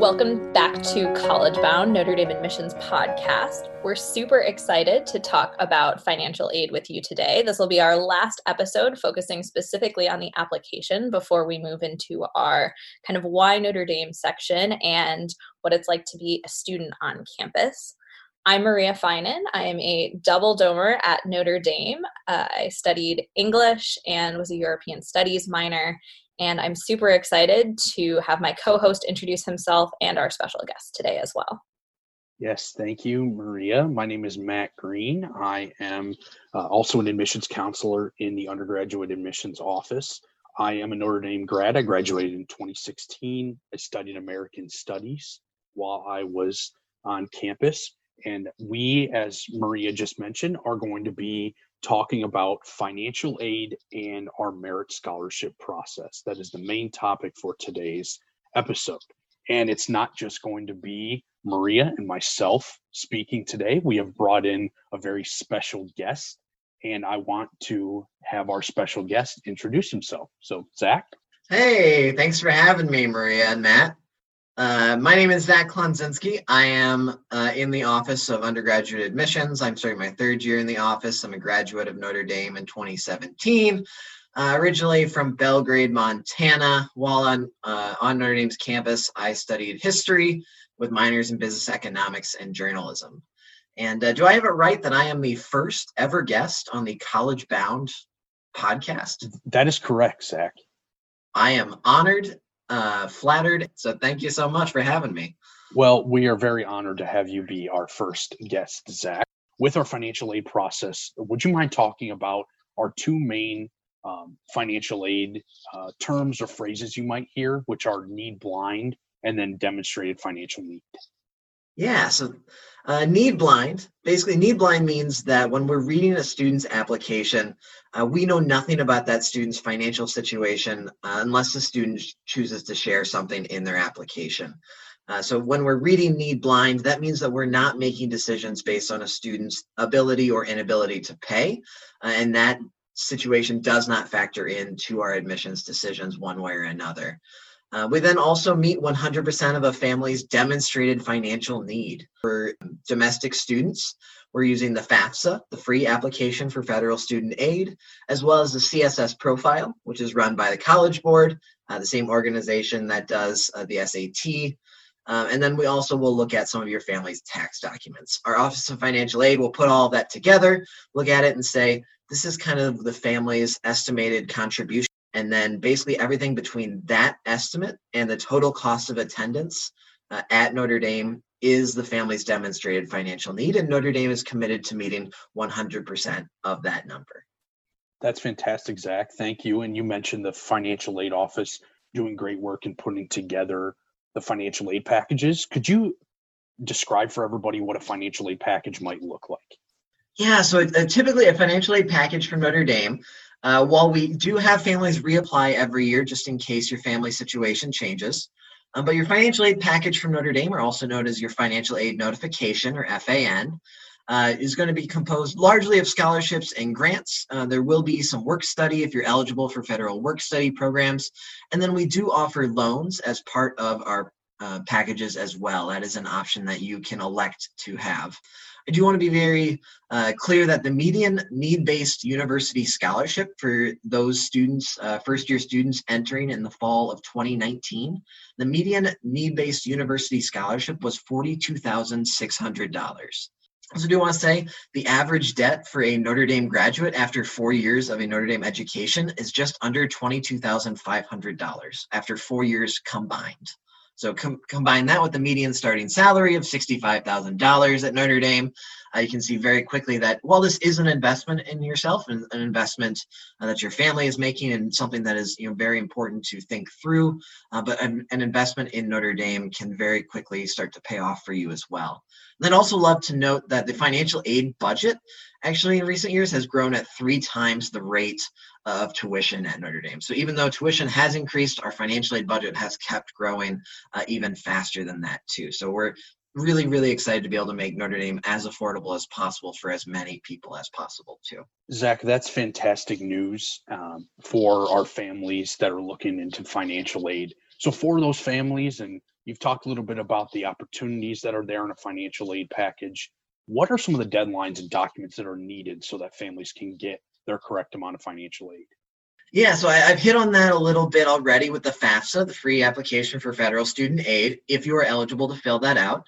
Welcome back to College Bound Notre Dame Admissions Podcast. We're super excited to talk about financial aid with you today. This will be our last episode focusing specifically on the application before we move into our kind of why Notre Dame section and what it's like to be a student on campus. I'm Maria Finan. I am a double domer at Notre Dame. Uh, I studied English and was a European Studies minor. And I'm super excited to have my co host introduce himself and our special guest today as well. Yes, thank you, Maria. My name is Matt Green. I am uh, also an admissions counselor in the undergraduate admissions office. I am a Notre Dame grad. I graduated in 2016. I studied American Studies while I was on campus. And we, as Maria just mentioned, are going to be talking about financial aid and our merit scholarship process. That is the main topic for today's episode. And it's not just going to be Maria and myself speaking today. We have brought in a very special guest, and I want to have our special guest introduce himself. So, Zach. Hey, thanks for having me, Maria and Matt. Uh, my name is Zach Klonzinski. I am uh, in the Office of Undergraduate Admissions. I'm starting my third year in the office. I'm a graduate of Notre Dame in 2017. Uh, originally from Belgrade, Montana. While on, uh, on Notre Dame's campus, I studied history with minors in business economics and journalism. And uh, do I have it right that I am the first ever guest on the College Bound podcast? That is correct, Zach. I am honored uh, flattered. So thank you so much for having me. Well, we are very honored to have you be our first guest, Zach. With our financial aid process, would you mind talking about our two main um, financial aid uh, terms or phrases you might hear, which are need blind and then demonstrated financial need? Yeah, so uh, need blind, basically, need blind means that when we're reading a student's application, uh, we know nothing about that student's financial situation uh, unless the student chooses to share something in their application. Uh, so when we're reading need blind, that means that we're not making decisions based on a student's ability or inability to pay, uh, and that situation does not factor into our admissions decisions one way or another. Uh, we then also meet 100% of a family's demonstrated financial need. For domestic students, we're using the FAFSA, the free application for federal student aid, as well as the CSS profile, which is run by the College Board, uh, the same organization that does uh, the SAT. Uh, and then we also will look at some of your family's tax documents. Our Office of Financial Aid will put all that together, look at it, and say, this is kind of the family's estimated contribution and then basically everything between that estimate and the total cost of attendance uh, at Notre Dame is the family's demonstrated financial need, and Notre Dame is committed to meeting 100% of that number. That's fantastic, Zach. Thank you. And you mentioned the financial aid office doing great work in putting together the financial aid packages. Could you describe for everybody what a financial aid package might look like? Yeah, so uh, typically a financial aid package from Notre Dame uh, while we do have families reapply every year just in case your family situation changes, um, but your financial aid package from Notre Dame, or also known as your financial aid notification or FAN, uh, is going to be composed largely of scholarships and grants. Uh, there will be some work study if you're eligible for federal work study programs. And then we do offer loans as part of our uh, packages as well. That is an option that you can elect to have. I do want to be very uh, clear that the median need-based university scholarship for those students, uh, first-year students entering in the fall of 2019, the median need-based university scholarship was $42,600. Also, do want to say the average debt for a Notre Dame graduate after four years of a Notre Dame education is just under $22,500 after four years combined. So com- combine that with the median starting salary of $65,000 at Notre Dame, uh, you can see very quickly that while this is an investment in yourself and an investment uh, that your family is making and something that is you know very important to think through, uh, but an, an, investment in Notre Dame can very quickly start to pay off for you as well. And then also love to note that the financial aid budget actually in recent years has grown at three times the rate of tuition at Notre Dame. So even though tuition has increased, our financial aid budget has kept growing uh, even faster than that too. So we're really, really excited to be able to make Notre Dame as affordable as possible for as many people as possible too. Zach, that's fantastic news um, for our families that are looking into financial aid. So for those families and You've talked a little bit about the opportunities that are there in a financial aid package. What are some of the deadlines and documents that are needed so that families can get their correct amount of financial aid? Yeah, so I, have hit on that a little bit already with the FAFSA, the free application for federal student aid, if you are eligible to fill that out,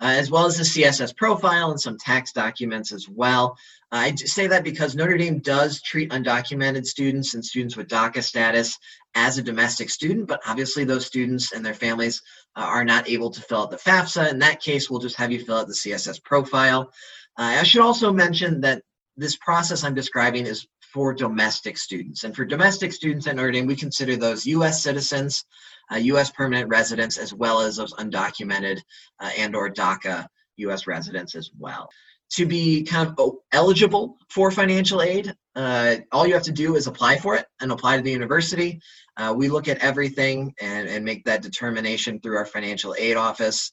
uh, as well as the CSS profile and some tax documents as well. Uh, I say that because Notre Dame does treat undocumented students and students with DACA status as a domestic student, but obviously those students and their families uh, are not able to fill out the FAFSA. In that case, we'll just have you fill out the CSS profile. Uh, I should also mention that this process I'm describing is for domestic students. And for domestic students at Notre Dame, we consider those U.S. citizens, uh, U.S. permanent residents, as well as those undocumented uh, and or DACA U.S. residents as well. To be kind of eligible for financial aid, uh, all you have to do is apply for it and apply to the university. Uh, we look at everything and, and make that determination through our financial aid office.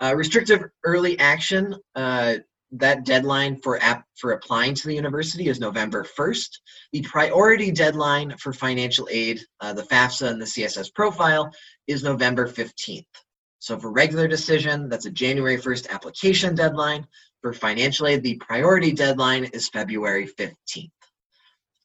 Uh, restrictive early action uh, that deadline for app for applying to the university is November 1st. The priority deadline for financial aid, uh, the FAFSA and the CSS profile, is November 15th. So for regular decision, that's a January 1st application deadline. For financial aid, the priority deadline is February 15th.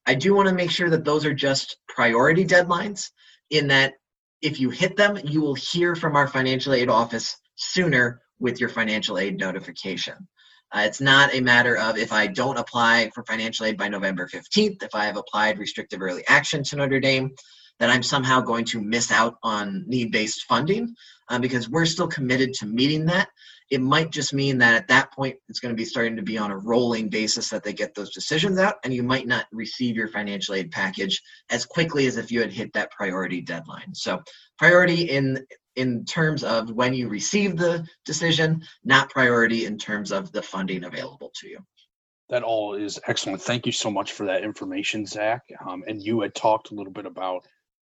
I do want to make sure that those are just priority deadlines in that if you hit them, you will hear from our financial aid office sooner with your financial aid notification. Uh, it's not a matter of if I don't apply for financial aid by November 15th, if I have applied restrictive early action to Notre Dame, that I'm somehow going to miss out on need based funding um, because we're still committed to meeting that. It might just mean that at that point it's going to be starting to be on a rolling basis that they get those decisions out, and you might not receive your financial aid package as quickly as if you had hit that priority deadline. So, priority in in terms of when you receive the decision, not priority in terms of the funding available to you. That all is excellent. Thank you so much for that information, Zach. Um, and you had talked a little bit about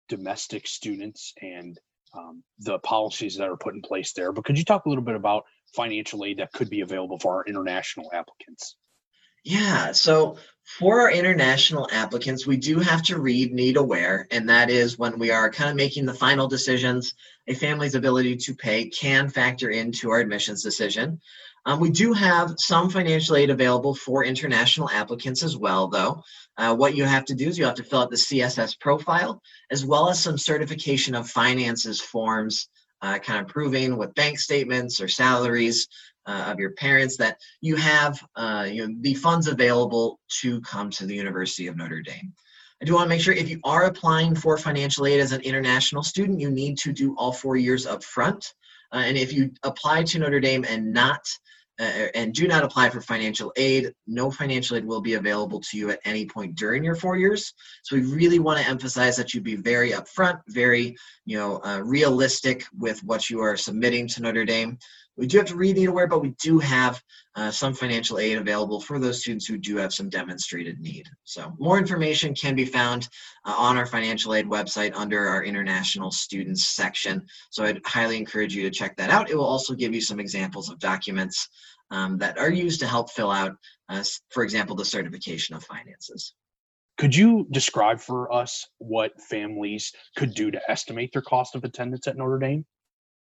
domestic students and um, the policies that are put in place there. But could you talk a little bit about financial aid that could be available for our international applicants? Yeah, so for our international applicants, we do have to read need aware, and that is when we are kind of making the final decisions, a family's ability to pay can factor into our admissions decision. Um, we do have some financial aid available for international applicants as well, though. Uh, what you have to do is you have to fill out the CSS profile, as well as some certification of finances forms, uh, kind of proving with bank statements or salaries uh, of your parents that you have uh, you know, the funds available to come to the University of Notre Dame. I do want to make sure if you are applying for financial aid as an international student, you need to do all four years up front. Uh, and if you apply to Notre Dame and not uh, and do not apply for financial aid, no financial aid will be available to you at any point during your four years. So we really want to emphasize that you be very upfront, very you know uh, realistic with what you are submitting to Notre Dame. We do have to read need aware, but we do have uh, some financial aid available for those students who do have some demonstrated need. So more information can be found uh, on our financial aid website under our international students section. So I'd highly encourage you to check that out. It will also give you some examples of documents um, that are used to help fill out, uh, for example, the certification of finances. Could you describe for us what families could do to estimate their cost of attendance at Notre Dame?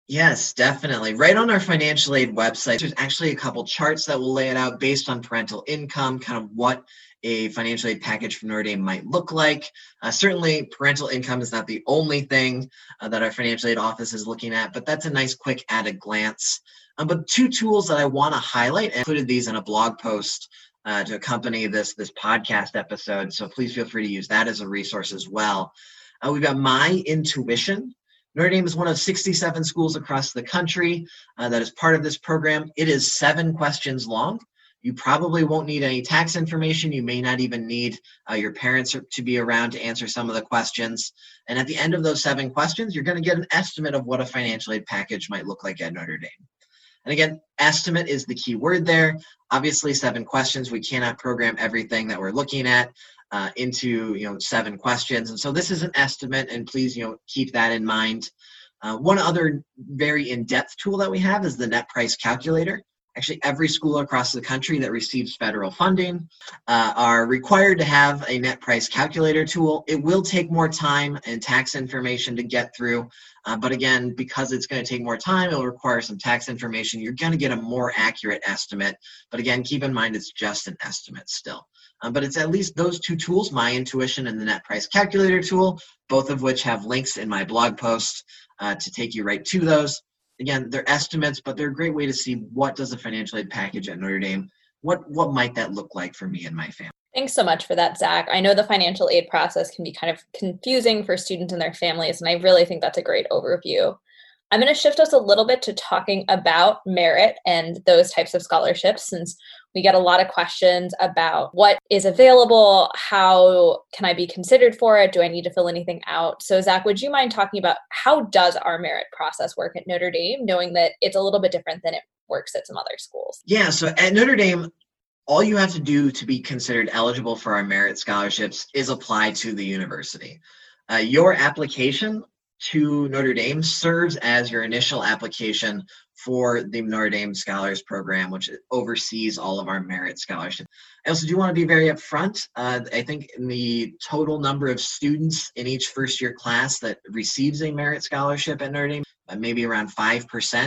Yes, definitely. Right on our financial aid website, there's actually a couple charts that will lay it out based on parental income, kind of what a financial aid package from Notre Dame might look like. Uh, certainly, parental income is not the only thing uh, that our financial aid office is looking at, but that's a nice quick at a glance. Um, but two tools that I want to highlight, I included these in a blog post uh, to accompany this this podcast episode. So please feel free to use that as a resource as well. Uh, we've got MyinTuition, Notre Dame is one of 67 schools across the country uh, that is part of this program. It is seven questions long. You probably won't need any tax information. You may not even need uh, your parents to be around to answer some of the questions. And at the end of those seven questions, you're going to get an estimate of what a financial aid package might look like at Notre Dame. And again, estimate is the key word there. Obviously, seven questions. We cannot program everything that we're looking at uh, into you know seven questions and so this is an estimate and please you know keep that in mind uh, one other very in-depth tool that we have is the net price calculator actually every school across the country that receives federal funding uh, are required to have a net price calculator tool. It will take more time and tax information to get through, uh, but again, because it's going to take more time, it'll require some tax information. You're going to get a more accurate estimate, but again, keep in mind it's just an estimate still. Um, but it's at least those two tools, MyinTuition and the Net Price Calculator tool, both of which have links in my blog post uh, to take you right to those again, they're estimates, but they're a great way to see what does a financial aid package at Notre Dame, what what might that look like for me and my family. Thanks so much for that, Zach. I know the financial aid process can be kind of confusing for students and their families, and I really think that's a great overview. I'm going to shift us a little bit to talking about merit and those types of scholarships since we get a lot of questions about what is available, how can I be considered for it, do I need to fill anything out? So Zach, would you mind talking about how does our merit process work at Notre Dame, knowing that it's a little bit different than it works at some other schools? Yeah, so at Notre Dame, all you have to do to be considered eligible for our merit scholarships is apply to the university. Uh, your application to Notre Dame serves as your initial application for the Notre Dame Scholars Program, which oversees all of our merit scholarships. I also do want to be very upfront. Uh, I think in the total number of students in each first year class that receives a merit scholarship at Notre Dame, uh, maybe around 5%. I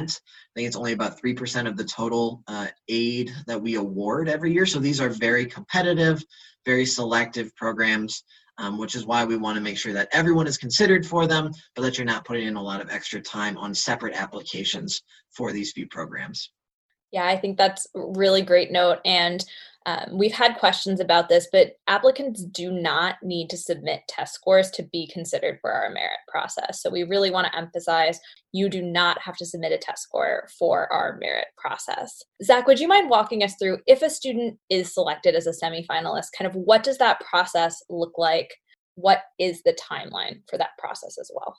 think it's only about 3% of the total uh, aid that we award every year. So these are very competitive, very selective programs um, which is why we want to make sure that everyone is considered for them, but that you're not putting in a lot of extra time on separate applications for these few programs. Yeah, I think that's really great note. And um, we've had questions about this, but applicants do not need to submit test scores to be considered for our merit process. So we really want to emphasize you do not have to submit a test score for our merit process. Zach, would you mind walking us through if a student is selected as a semifinalist, kind of what does that process look like? What is the timeline for that process as well?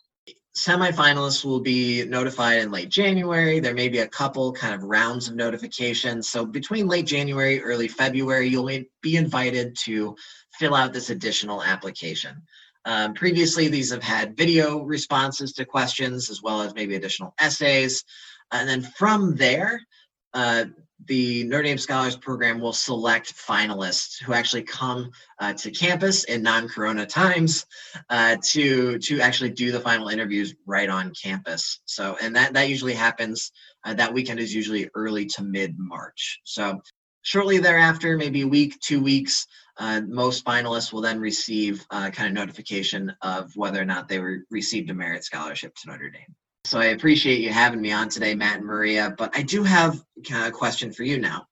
Semifinalists will be notified in late January. There may be a couple kind of rounds of notifications. So between late January, early February, you'll be invited to fill out this additional application. Um, previously, these have had video responses to questions as well as maybe additional essays. And then from there, uh, the Notre Dame Scholars Program will select finalists who actually come uh, to campus in non-corona times uh, to to actually do the final interviews right on campus. So, and that that usually happens. Uh, that weekend is usually early to mid March. So, shortly thereafter, maybe a week, two weeks, uh, most finalists will then receive uh, kind of notification of whether or not they were received a merit scholarship to Notre Dame. So I appreciate you having me on today, Matt and Maria, but I do have a question for you now.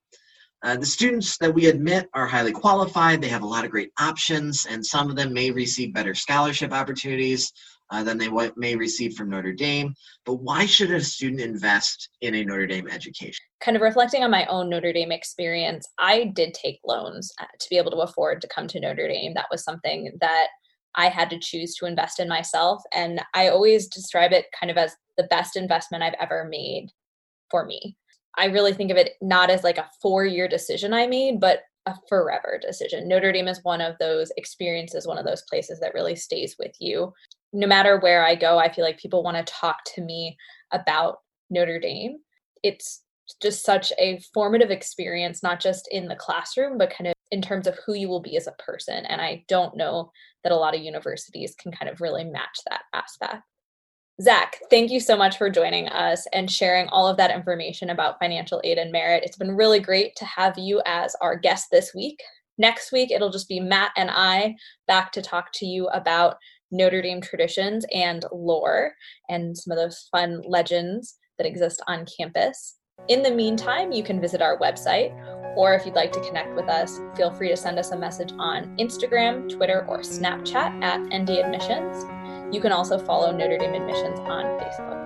Uh, the students that we admit are highly qualified, they have a lot of great options, and some of them may receive better scholarship opportunities uh, than they may receive from Notre Dame. But why should a student invest in a Notre Dame education? Kind of reflecting on my own Notre Dame experience, I did take loans uh, to be able to afford to come to Notre Dame. That was something that I had to choose to invest in myself. And I always describe it kind of as the best investment I've ever made for me. I really think of it not as like a four year decision I made, but a forever decision. Notre Dame is one of those experiences, one of those places that really stays with you. No matter where I go, I feel like people want to talk to me about Notre Dame. It's just such a formative experience, not just in the classroom, but kind of in terms of who you will be as a person. And I don't know that a lot of universities can kind of really match that aspect. Zach, thank you so much for joining us and sharing all of that information about financial aid and merit. It's been really great to have you as our guest this week. Next week, it'll just be Matt and I back to talk to you about Notre Dame traditions and lore and some of those fun legends that exist on campus. In the meantime, you can visit our website, or if you'd like to connect with us, feel free to send us a message on Instagram, Twitter, or Snapchat at ND Admissions. You can also follow Notre Dame Admissions on Facebook.